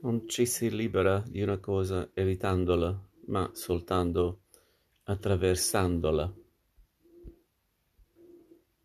Non ci si libera di una cosa evitandola, ma soltanto attraversandola.